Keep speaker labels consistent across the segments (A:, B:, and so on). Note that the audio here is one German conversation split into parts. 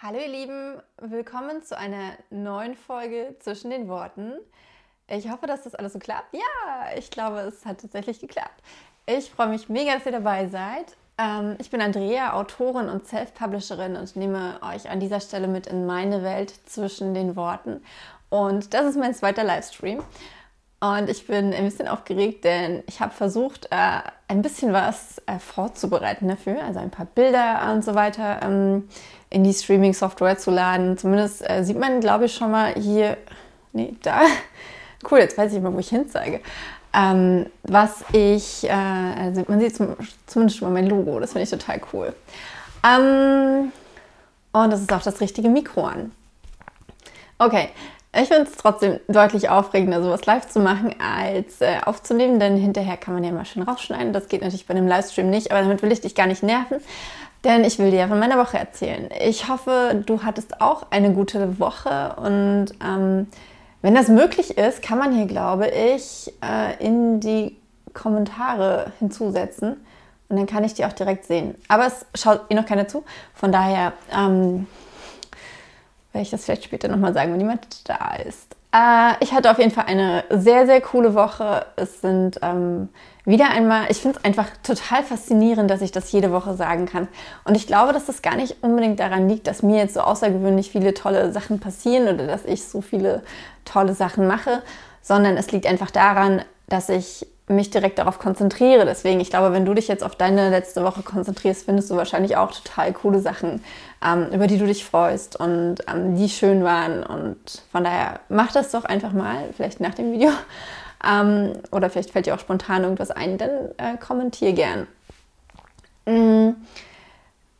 A: Hallo ihr Lieben, willkommen zu einer neuen Folge zwischen den Worten. Ich hoffe, dass das alles so klappt. Ja, ich glaube, es hat tatsächlich geklappt. Ich freue mich mega, dass ihr dabei seid. Ähm, ich bin Andrea, Autorin und Self-Publisherin und nehme euch an dieser Stelle mit in meine Welt zwischen den Worten. Und das ist mein zweiter Livestream. Und ich bin ein bisschen aufgeregt, denn ich habe versucht, äh, ein bisschen was äh, vorzubereiten dafür, also ein paar Bilder und so weiter ähm, in die Streaming-Software zu laden. Zumindest äh, sieht man, glaube ich, schon mal hier, nee, da. Cool, jetzt weiß ich mal, wo ich hinzeige. Ähm, was ich, äh, also man sieht zum, zumindest schon mal mein Logo, das finde ich total cool. Ähm, und das ist auch das richtige Mikro an. Okay, ich finde es trotzdem deutlich aufregender, sowas live zu machen, als äh, aufzunehmen, denn hinterher kann man ja mal schön rausschneiden. Das geht natürlich bei einem Livestream nicht, aber damit will ich dich gar nicht nerven, denn ich will dir ja von meiner Woche erzählen. Ich hoffe, du hattest auch eine gute Woche und ähm, wenn das möglich ist, kann man hier, glaube ich, äh, in die Kommentare hinzusetzen und dann kann ich die auch direkt sehen. Aber es schaut eh noch keiner zu, von daher. Ähm, werde ich das vielleicht später nochmal sagen, wenn jemand da ist. Äh, ich hatte auf jeden Fall eine sehr, sehr coole Woche. Es sind ähm, wieder einmal, ich finde es einfach total faszinierend, dass ich das jede Woche sagen kann. Und ich glaube, dass das gar nicht unbedingt daran liegt, dass mir jetzt so außergewöhnlich viele tolle Sachen passieren oder dass ich so viele tolle Sachen mache, sondern es liegt einfach daran, dass ich mich direkt darauf konzentriere. Deswegen, ich glaube, wenn du dich jetzt auf deine letzte Woche konzentrierst, findest du wahrscheinlich auch total coole Sachen, ähm, über die du dich freust und ähm, die schön waren. Und von daher, mach das doch einfach mal, vielleicht nach dem Video. Ähm, oder vielleicht fällt dir auch spontan irgendwas ein, dann äh, kommentier gern. Mhm.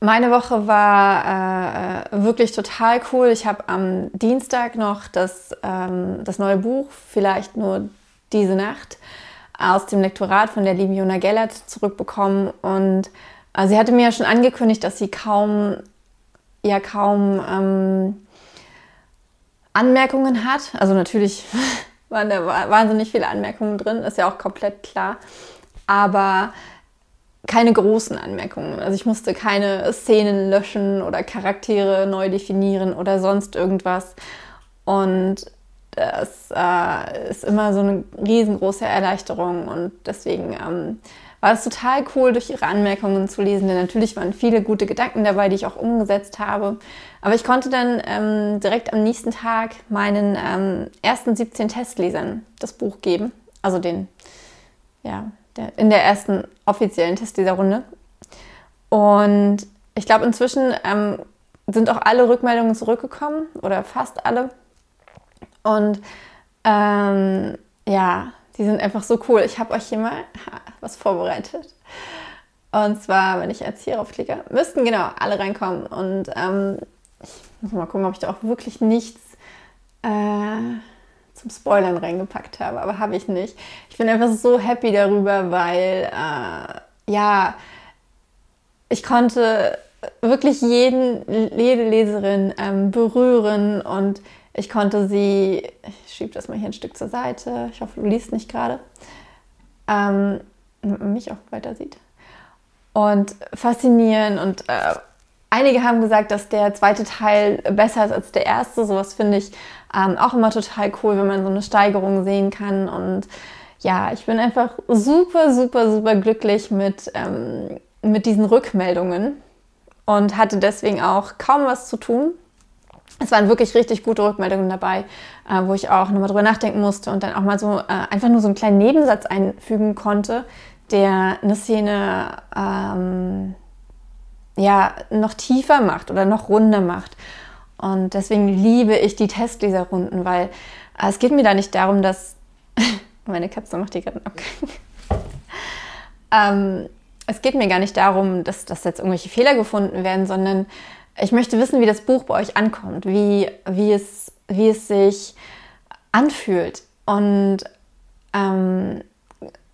A: Meine Woche war äh, wirklich total cool. Ich habe am Dienstag noch das, ähm, das neue Buch, vielleicht nur diese Nacht, aus dem Lektorat von der lieben Jona Gellert zurückbekommen. Und äh, sie hatte mir ja schon angekündigt, dass sie kaum, ja kaum ähm, Anmerkungen hat. Also natürlich waren da wahnsinnig viele Anmerkungen drin, ist ja auch komplett klar. Aber keine großen Anmerkungen. Also ich musste keine Szenen löschen oder Charaktere neu definieren oder sonst irgendwas. Und das äh, ist immer so eine riesengroße Erleichterung und deswegen ähm, war es total cool, durch ihre Anmerkungen zu lesen, denn natürlich waren viele gute Gedanken dabei, die ich auch umgesetzt habe. Aber ich konnte dann ähm, direkt am nächsten Tag meinen ähm, ersten 17 Testlesern das Buch geben, also den, ja, der, in der ersten offiziellen Testleserrunde. Und ich glaube, inzwischen ähm, sind auch alle Rückmeldungen zurückgekommen oder fast alle. Und ähm, ja, die sind einfach so cool. Ich habe euch hier mal was vorbereitet. Und zwar, wenn ich jetzt hier raufklicke, müssten genau alle reinkommen. Und ähm, ich muss mal gucken, ob ich da auch wirklich nichts äh, zum Spoilern reingepackt habe. Aber habe ich nicht. Ich bin einfach so happy darüber, weil äh, ja, ich konnte wirklich jeden, jede Leserin ähm, berühren und ich konnte sie, ich schiebe das mal hier ein Stück zur Seite, ich hoffe, du liest nicht gerade, ähm, mich auch weiter sieht. Und faszinieren und äh, einige haben gesagt, dass der zweite Teil besser ist als der erste. Sowas finde ich ähm, auch immer total cool, wenn man so eine Steigerung sehen kann. Und ja, ich bin einfach super, super, super glücklich mit, ähm, mit diesen Rückmeldungen und hatte deswegen auch kaum was zu tun es waren wirklich richtig gute Rückmeldungen dabei, äh, wo ich auch nochmal drüber nachdenken musste und dann auch mal so äh, einfach nur so einen kleinen Nebensatz einfügen konnte, der eine Szene ähm, ja noch tiefer macht oder noch runder macht. Und deswegen liebe ich die Testleserrunden, weil äh, es geht mir da nicht darum, dass meine Katze macht die gerade okay. ähm, es geht mir gar nicht darum, dass, dass jetzt irgendwelche Fehler gefunden werden, sondern ich möchte wissen, wie das Buch bei euch ankommt, wie, wie, es, wie es sich anfühlt und ähm,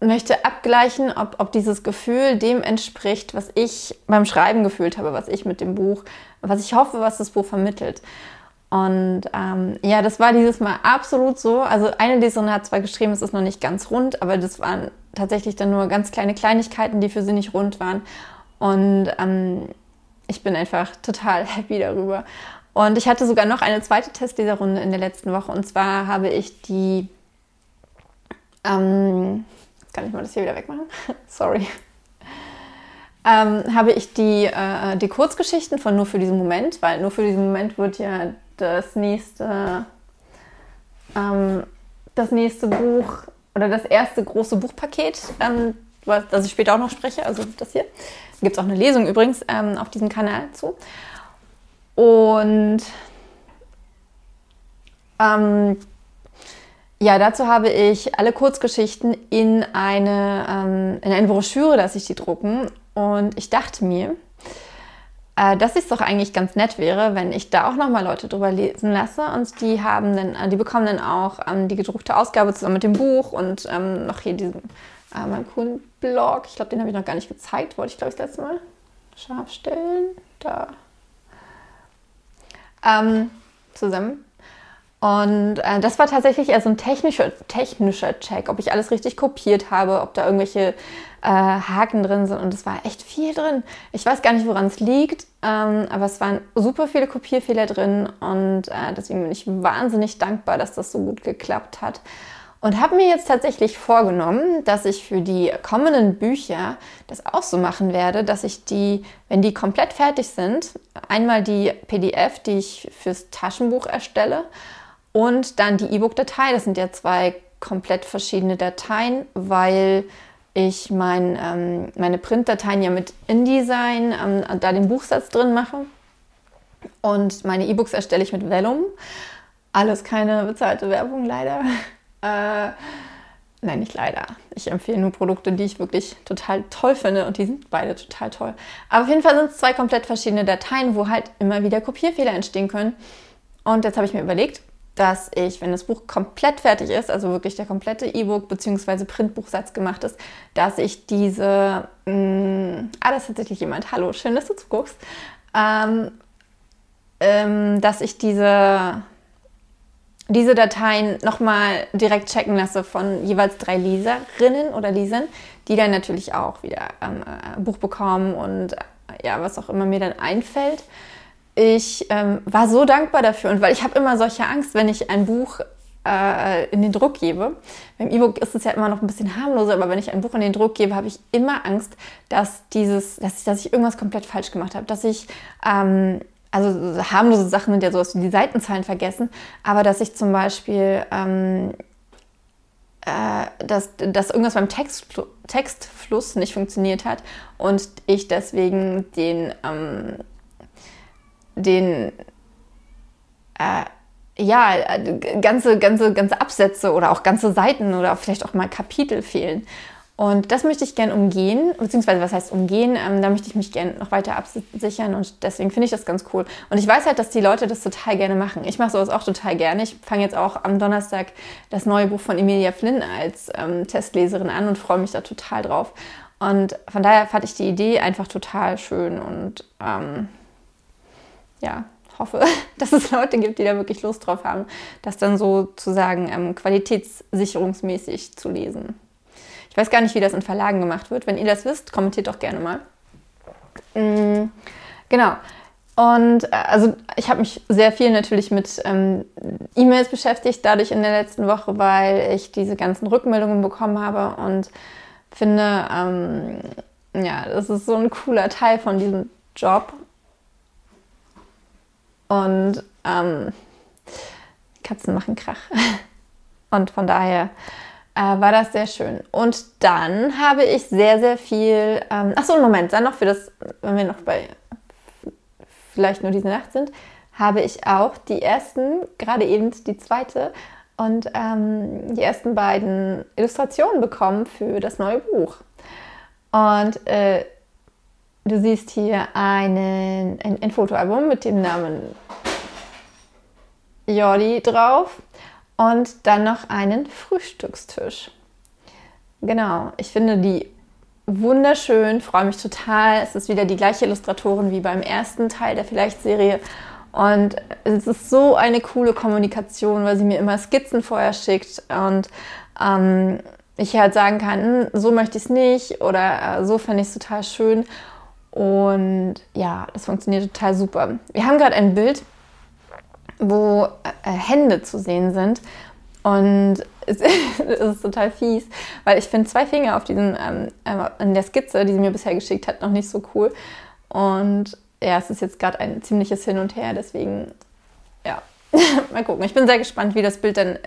A: möchte abgleichen, ob, ob dieses Gefühl dem entspricht, was ich beim Schreiben gefühlt habe, was ich mit dem Buch, was ich hoffe, was das Buch vermittelt. Und ähm, ja, das war dieses Mal absolut so. Also eine Leserin hat zwar geschrieben, es ist noch nicht ganz rund, aber das waren tatsächlich dann nur ganz kleine Kleinigkeiten, die für sie nicht rund waren. Und ähm, ich bin einfach total happy darüber. Und ich hatte sogar noch eine zweite Testleserrunde in der letzten Woche. Und zwar habe ich die. Ähm, jetzt kann ich mal das hier wieder wegmachen. Sorry. Ähm, habe ich die, äh, die Kurzgeschichten von Nur für diesen Moment, weil Nur für diesen Moment wird ja das nächste, ähm, das nächste Buch oder das erste große Buchpaket, ähm, das ich später auch noch spreche, also das hier. Gibt es auch eine Lesung übrigens ähm, auf diesem Kanal zu. Und ähm, ja, dazu habe ich alle Kurzgeschichten in eine, ähm, in eine Broschüre, dass ich die drucken. Und ich dachte mir, äh, dass es doch eigentlich ganz nett wäre, wenn ich da auch nochmal Leute drüber lesen lasse. Und die haben dann, äh, die bekommen dann auch ähm, die gedruckte Ausgabe zusammen mit dem Buch und ähm, noch hier diesen äh, meinen coolen Blog. Ich glaube, den habe ich noch gar nicht gezeigt. Wollte ich, glaube ich, das letzte Mal scharf stellen. Da ähm, zusammen. Und äh, das war tatsächlich eher so ein technischer, technischer Check, ob ich alles richtig kopiert habe, ob da irgendwelche äh, Haken drin sind. Und es war echt viel drin. Ich weiß gar nicht, woran es liegt, ähm, aber es waren super viele Kopierfehler drin. Und äh, deswegen bin ich wahnsinnig dankbar, dass das so gut geklappt hat. Und habe mir jetzt tatsächlich vorgenommen, dass ich für die kommenden Bücher das auch so machen werde, dass ich die, wenn die komplett fertig sind, einmal die PDF, die ich fürs Taschenbuch erstelle und dann die E-Book-Datei. Das sind ja zwei komplett verschiedene Dateien, weil ich mein, ähm, meine Printdateien ja mit InDesign ähm, da den Buchsatz drin mache. Und meine E-Books erstelle ich mit Vellum. Alles keine bezahlte Werbung leider. Äh, nein, nicht leider. Ich empfehle nur Produkte, die ich wirklich total toll finde und die sind beide total toll. Aber auf jeden Fall sind es zwei komplett verschiedene Dateien, wo halt immer wieder Kopierfehler entstehen können. Und jetzt habe ich mir überlegt, dass ich, wenn das Buch komplett fertig ist, also wirklich der komplette E-Book bzw. Printbuchsatz gemacht ist, dass ich diese, mh, mm, ah, das ist tatsächlich jemand, hallo, schön, dass du zuguckst, ähm, ähm, dass ich diese diese Dateien nochmal direkt checken lasse von jeweils drei Leserinnen oder Lesern, die dann natürlich auch wieder ähm, ein äh, Buch bekommen und äh, ja, was auch immer mir dann einfällt. Ich ähm, war so dankbar dafür und weil ich habe immer solche Angst, wenn ich ein Buch äh, in den Druck gebe. Beim E-Book ist es ja immer noch ein bisschen harmloser, aber wenn ich ein Buch in den Druck gebe, habe ich immer Angst, dass dieses, dass ich, dass ich irgendwas komplett falsch gemacht habe, dass ich ähm, also harmlose Sachen sind ja sowas wie die Seitenzahlen vergessen, aber dass ich zum Beispiel, ähm, äh, dass, dass irgendwas beim Textfl Textfluss nicht funktioniert hat und ich deswegen den, ähm, den äh, ja, ganze, ganze, ganze Absätze oder auch ganze Seiten oder vielleicht auch mal Kapitel fehlen. Und das möchte ich gerne umgehen, beziehungsweise was heißt umgehen? Ähm, da möchte ich mich gerne noch weiter absichern und deswegen finde ich das ganz cool. Und ich weiß halt, dass die Leute das total gerne machen. Ich mache sowas auch total gerne. Ich fange jetzt auch am Donnerstag das neue Buch von Emilia Flynn als ähm, Testleserin an und freue mich da total drauf. Und von daher fand ich die Idee einfach total schön und ähm, ja, hoffe, dass es Leute gibt, die da wirklich Lust drauf haben, das dann sozusagen ähm, qualitätssicherungsmäßig zu lesen. Ich weiß gar nicht, wie das in Verlagen gemacht wird. Wenn ihr das wisst, kommentiert doch gerne mal. Mhm, genau. Und äh, also ich habe mich sehr viel natürlich mit ähm, E-Mails beschäftigt, dadurch in der letzten Woche, weil ich diese ganzen Rückmeldungen bekommen habe und finde, ähm, ja, das ist so ein cooler Teil von diesem Job. Und ähm, Katzen machen Krach. Und von daher äh, war das sehr schön. Und dann habe ich sehr, sehr viel. Ähm, Achso, Moment, dann noch für das, wenn wir noch bei vielleicht nur diese Nacht sind, habe ich auch die ersten, gerade eben die zweite und ähm, die ersten beiden Illustrationen bekommen für das neue Buch. Und äh, du siehst hier einen, ein, ein Fotoalbum mit dem Namen Jordi drauf und dann noch einen Frühstückstisch. Genau, ich finde die wunderschön, freue mich total. Es ist wieder die gleiche Illustratorin wie beim ersten Teil der Vielleicht-Serie. Und es ist so eine coole Kommunikation, weil sie mir immer Skizzen vorher schickt und ähm, ich halt sagen kann, hm, so möchte ich es nicht oder äh, so fände ich es total schön. Und ja, das funktioniert total super. Wir haben gerade ein Bild, wo äh, Hände zu sehen sind. Und es ist total fies, weil ich finde zwei Finger auf diesen, ähm, in der Skizze, die sie mir bisher geschickt hat, noch nicht so cool. Und ja, es ist jetzt gerade ein ziemliches Hin und Her, deswegen, ja, mal gucken. Ich bin sehr gespannt, wie das Bild dann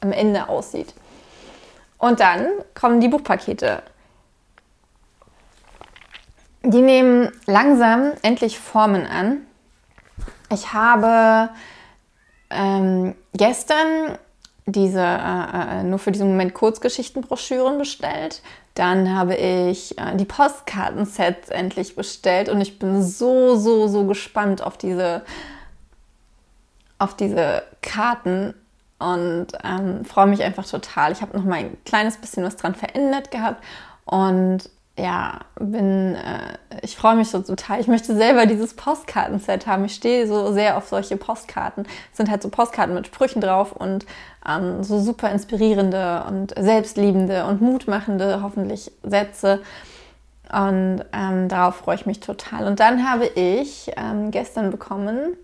A: am Ende aussieht. Und dann kommen die Buchpakete. Die nehmen langsam endlich Formen an. Ich habe ähm, gestern diese äh, äh, nur für diesen Moment Kurzgeschichtenbroschüren bestellt. Dann habe ich äh, die Postkartensets endlich bestellt und ich bin so, so, so gespannt auf diese, auf diese Karten und ähm, freue mich einfach total. Ich habe noch mal ein kleines bisschen was dran verändert gehabt und ja, bin, äh, ich freue mich so total. Ich möchte selber dieses Postkartenset haben. Ich stehe so sehr auf solche Postkarten. Es sind halt so Postkarten mit Sprüchen drauf und ähm, so super inspirierende und selbstliebende und mutmachende hoffentlich Sätze. Und ähm, darauf freue ich mich total. Und dann habe ich ähm, gestern bekommen,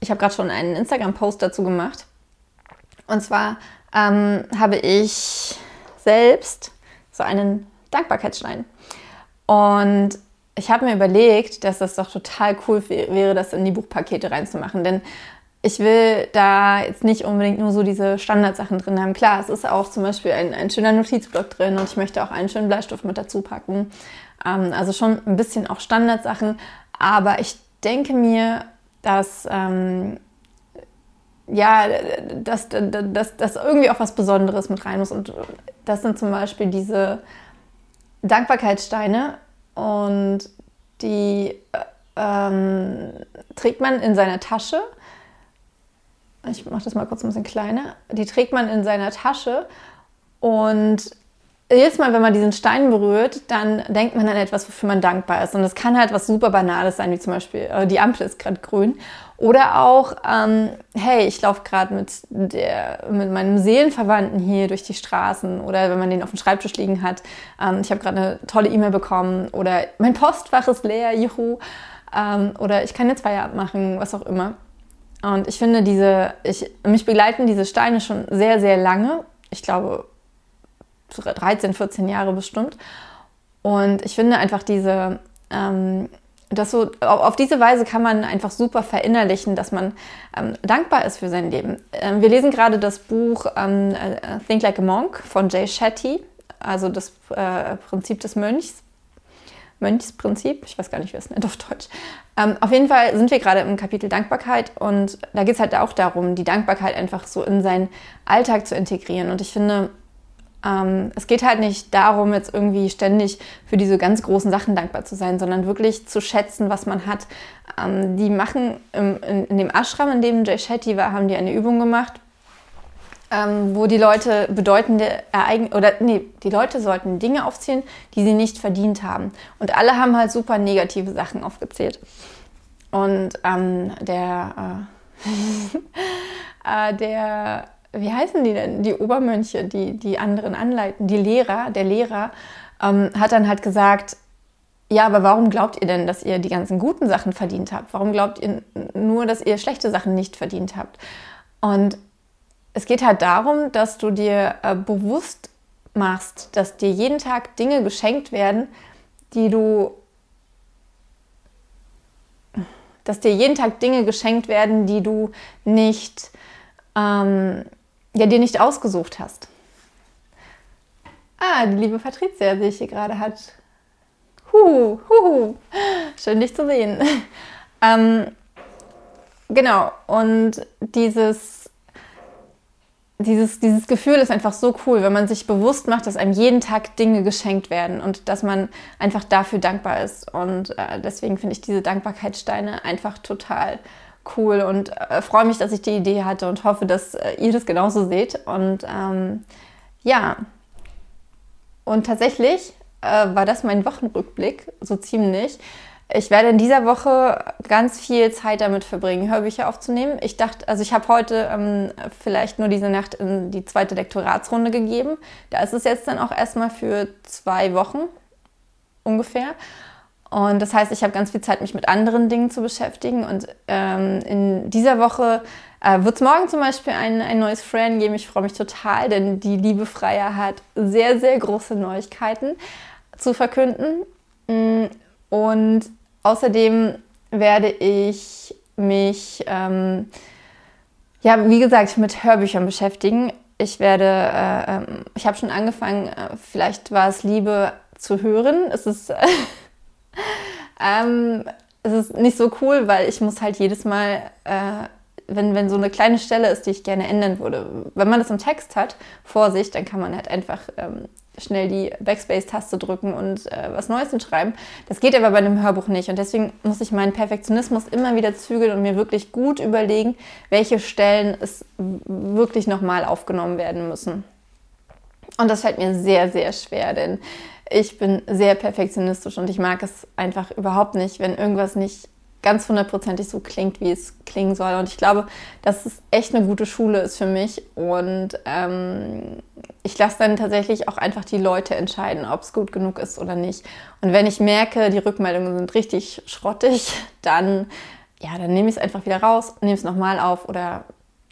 A: ich habe gerade schon einen Instagram-Post dazu gemacht. Und zwar ähm, habe ich selbst so einen Dankbarkeitsstein. Und ich habe mir überlegt, dass das doch total cool wäre, das in die Buchpakete reinzumachen. Denn ich will da jetzt nicht unbedingt nur so diese Standardsachen drin haben. Klar, es ist auch zum Beispiel ein, ein schöner Notizblock drin und ich möchte auch einen schönen Bleistift mit dazu packen. Ähm, also schon ein bisschen auch Standardsachen. Aber ich denke mir, dass ähm, ja, dass, dass, dass irgendwie auch was Besonderes mit rein muss. Und das sind zum Beispiel diese Dankbarkeitssteine und die äh, ähm, trägt man in seiner Tasche. Ich mache das mal kurz ein bisschen kleiner, die trägt man in seiner Tasche und jedes Mal, wenn man diesen Stein berührt, dann denkt man an etwas, wofür man dankbar ist. Und das kann halt was super Banales sein, wie zum Beispiel, äh, die Ampel ist gerade grün. Oder auch, ähm, hey, ich laufe gerade mit, mit meinem Seelenverwandten hier durch die Straßen. Oder wenn man den auf dem Schreibtisch liegen hat. Ähm, ich habe gerade eine tolle E-Mail bekommen. Oder mein Postfach ist leer, juhu. Ähm, oder ich kann jetzt Feierabend machen, was auch immer. Und ich finde, diese, ich, mich begleiten diese Steine schon sehr, sehr lange. Ich glaube 13, 14 Jahre bestimmt. Und ich finde einfach diese, ähm, das so, auf diese Weise kann man einfach super verinnerlichen, dass man ähm, dankbar ist für sein Leben. Ähm, wir lesen gerade das Buch ähm, äh, Think Like a Monk von Jay Shetty, also das äh, Prinzip des Mönchs. Mönchsprinzip, ich weiß gar nicht, wie es nennt auf Deutsch. Ähm, auf jeden Fall sind wir gerade im Kapitel Dankbarkeit und da geht es halt auch darum, die Dankbarkeit einfach so in seinen Alltag zu integrieren. Und ich finde, ähm, es geht halt nicht darum, jetzt irgendwie ständig für diese ganz großen Sachen dankbar zu sein, sondern wirklich zu schätzen, was man hat. Ähm, die machen im, in, in, dem Ashram, in dem Jay Shetty war, haben die eine Übung gemacht, ähm, wo die Leute bedeutende Ereignisse, oder nee, die Leute sollten Dinge aufzählen, die sie nicht verdient haben. Und alle haben halt super negative Sachen aufgezählt. Und ähm, der, äh, äh, der, wie heißen die denn? Die Obermönche, die die anderen anleiten, die Lehrer, der Lehrer ähm, hat dann halt gesagt, ja, aber warum glaubt ihr denn, dass ihr die ganzen guten Sachen verdient habt? Warum glaubt ihr nur, dass ihr schlechte Sachen nicht verdient habt? Und es geht halt darum, dass du dir äh, bewusst machst, dass dir jeden Tag Dinge geschenkt werden, die du, dass dir jeden Tag Dinge geschenkt werden, die du nicht, ähm, ja, dir nicht ausgesucht hast. Ah, die liebe Patricia sehe ich hier gerade hat. Huhu, huhu. Schön dich zu sehen. ähm, genau, und dieses dieses, dieses Gefühl ist einfach so cool, wenn man sich bewusst macht, dass einem jeden Tag Dinge geschenkt werden und dass man einfach dafür dankbar ist. Und äh, deswegen finde ich diese Dankbarkeitssteine einfach total cool und äh, freue mich, dass ich die Idee hatte und hoffe, dass äh, ihr das genauso seht. Und ähm, ja, und tatsächlich äh, war das mein Wochenrückblick, so ziemlich. Ich werde in dieser Woche ganz viel Zeit damit verbringen, Hörbücher aufzunehmen. Ich dachte, also ich habe heute ähm, vielleicht nur diese Nacht in die zweite Lektoratsrunde gegeben. Da ist es jetzt dann auch erstmal für zwei Wochen ungefähr. Und das heißt, ich habe ganz viel Zeit, mich mit anderen Dingen zu beschäftigen. Und ähm, in dieser Woche äh, wird es morgen zum Beispiel ein, ein neues Friend geben. Ich freue mich total, denn die Liebe Freier hat sehr, sehr große Neuigkeiten zu verkünden. Mm, und außerdem werde ich mich, ähm, ja, wie gesagt, mit Hörbüchern beschäftigen. Ich werde, äh, ähm, ich habe schon angefangen, äh, vielleicht war es Liebe zu hören. Es ist, ähm, es ist nicht so cool, weil ich muss halt jedes Mal, äh, wenn, wenn so eine kleine Stelle ist, die ich gerne ändern würde, wenn man das im Text hat, vor sich, dann kann man halt einfach ähm, schnell die Backspace-Taste drücken und äh, was Neues hinschreiben. Das geht aber bei einem Hörbuch nicht. Und deswegen muss ich meinen Perfektionismus immer wieder zügeln und mir wirklich gut überlegen, welche Stellen es wirklich nochmal aufgenommen werden müssen. Und das fällt mir sehr, sehr schwer, denn ich bin sehr perfektionistisch und ich mag es einfach überhaupt nicht, wenn irgendwas nicht ganz hundertprozentig so klingt, wie es klingen soll. Und ich glaube, dass es echt eine gute Schule ist für mich. Und ähm, ich lasse dann tatsächlich auch einfach die Leute entscheiden, ob es gut genug ist oder nicht. Und wenn ich merke, die Rückmeldungen sind richtig schrottig, dann, ja, dann nehme ich es einfach wieder raus, nehme es nochmal auf oder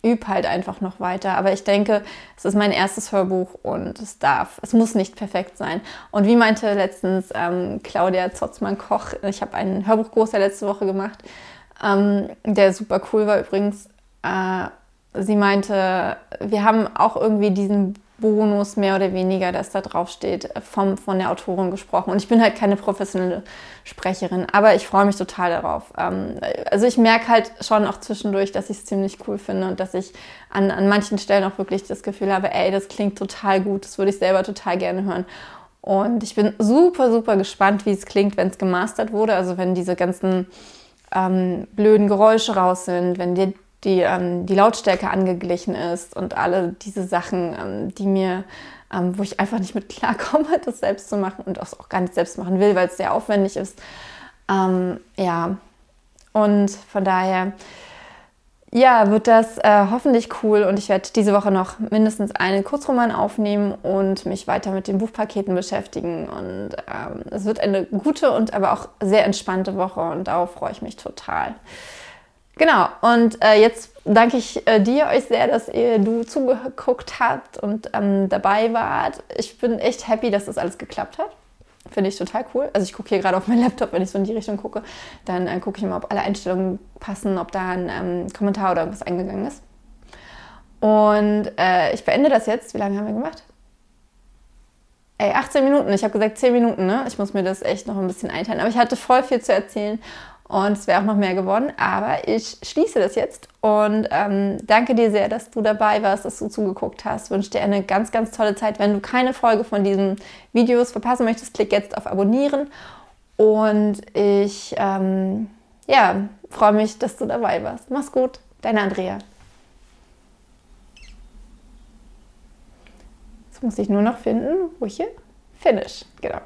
A: übe halt einfach noch weiter. Aber ich denke, es ist mein erstes Hörbuch und es darf, es muss nicht perfekt sein. Und wie meinte letztens ähm, Claudia Zotzmann-Koch, ich habe einen Hörbuchkurs der letzte Woche gemacht, ähm, der super cool war übrigens. Äh, sie meinte, wir haben auch irgendwie diesen Bonus mehr oder weniger, dass da drauf steht, vom, von der Autorin gesprochen. Und ich bin halt keine professionelle Sprecherin, aber ich freue mich total darauf. Ähm, also ich merke halt schon auch zwischendurch, dass ich es ziemlich cool finde und dass ich an, an manchen Stellen auch wirklich das Gefühl habe, ey, das klingt total gut, das würde ich selber total gerne hören. Und ich bin super, super gespannt, wie es klingt, wenn es gemastert wurde. Also wenn diese ganzen ähm, blöden Geräusche raus sind, wenn dir die, ähm, die Lautstärke angeglichen ist und alle diese Sachen, ähm, die mir, ähm, wo ich einfach nicht mit klarkomme, das selbst zu machen und auch gar nicht selbst machen will, weil es sehr aufwendig ist. Ähm, ja, und von daher, ja, wird das äh, hoffentlich cool und ich werde diese Woche noch mindestens einen Kurzroman aufnehmen und mich weiter mit den Buchpaketen beschäftigen. Und ähm, es wird eine gute und aber auch sehr entspannte Woche und darauf freue ich mich total. Genau, und äh, jetzt danke ich äh, dir euch sehr, dass ihr du zugeguckt habt und ähm, dabei wart. Ich bin echt happy, dass das alles geklappt hat. Finde ich total cool. Also ich gucke hier gerade auf meinen Laptop, wenn ich so in die Richtung gucke, dann äh, gucke ich mal, ob alle Einstellungen passen, ob da ein ähm, Kommentar oder irgendwas eingegangen ist. Und äh, ich beende das jetzt. Wie lange haben wir gemacht? Ey, 18 Minuten. Ich habe gesagt 10 Minuten, ne? Ich muss mir das echt noch ein bisschen einteilen. Aber ich hatte voll viel zu erzählen und es wäre auch noch mehr geworden. Aber ich schließe das jetzt und ähm, danke dir sehr, dass du dabei warst, dass du zugeguckt hast. Wünsche dir eine ganz, ganz tolle Zeit. Wenn du keine Folge von diesen Videos verpassen möchtest, klick jetzt auf Abonnieren. Und ich ähm, ja, freue mich, dass du dabei warst. Mach's gut, deine Andrea. Jetzt muss ich nur noch finden, wo ich hier finish. Genau.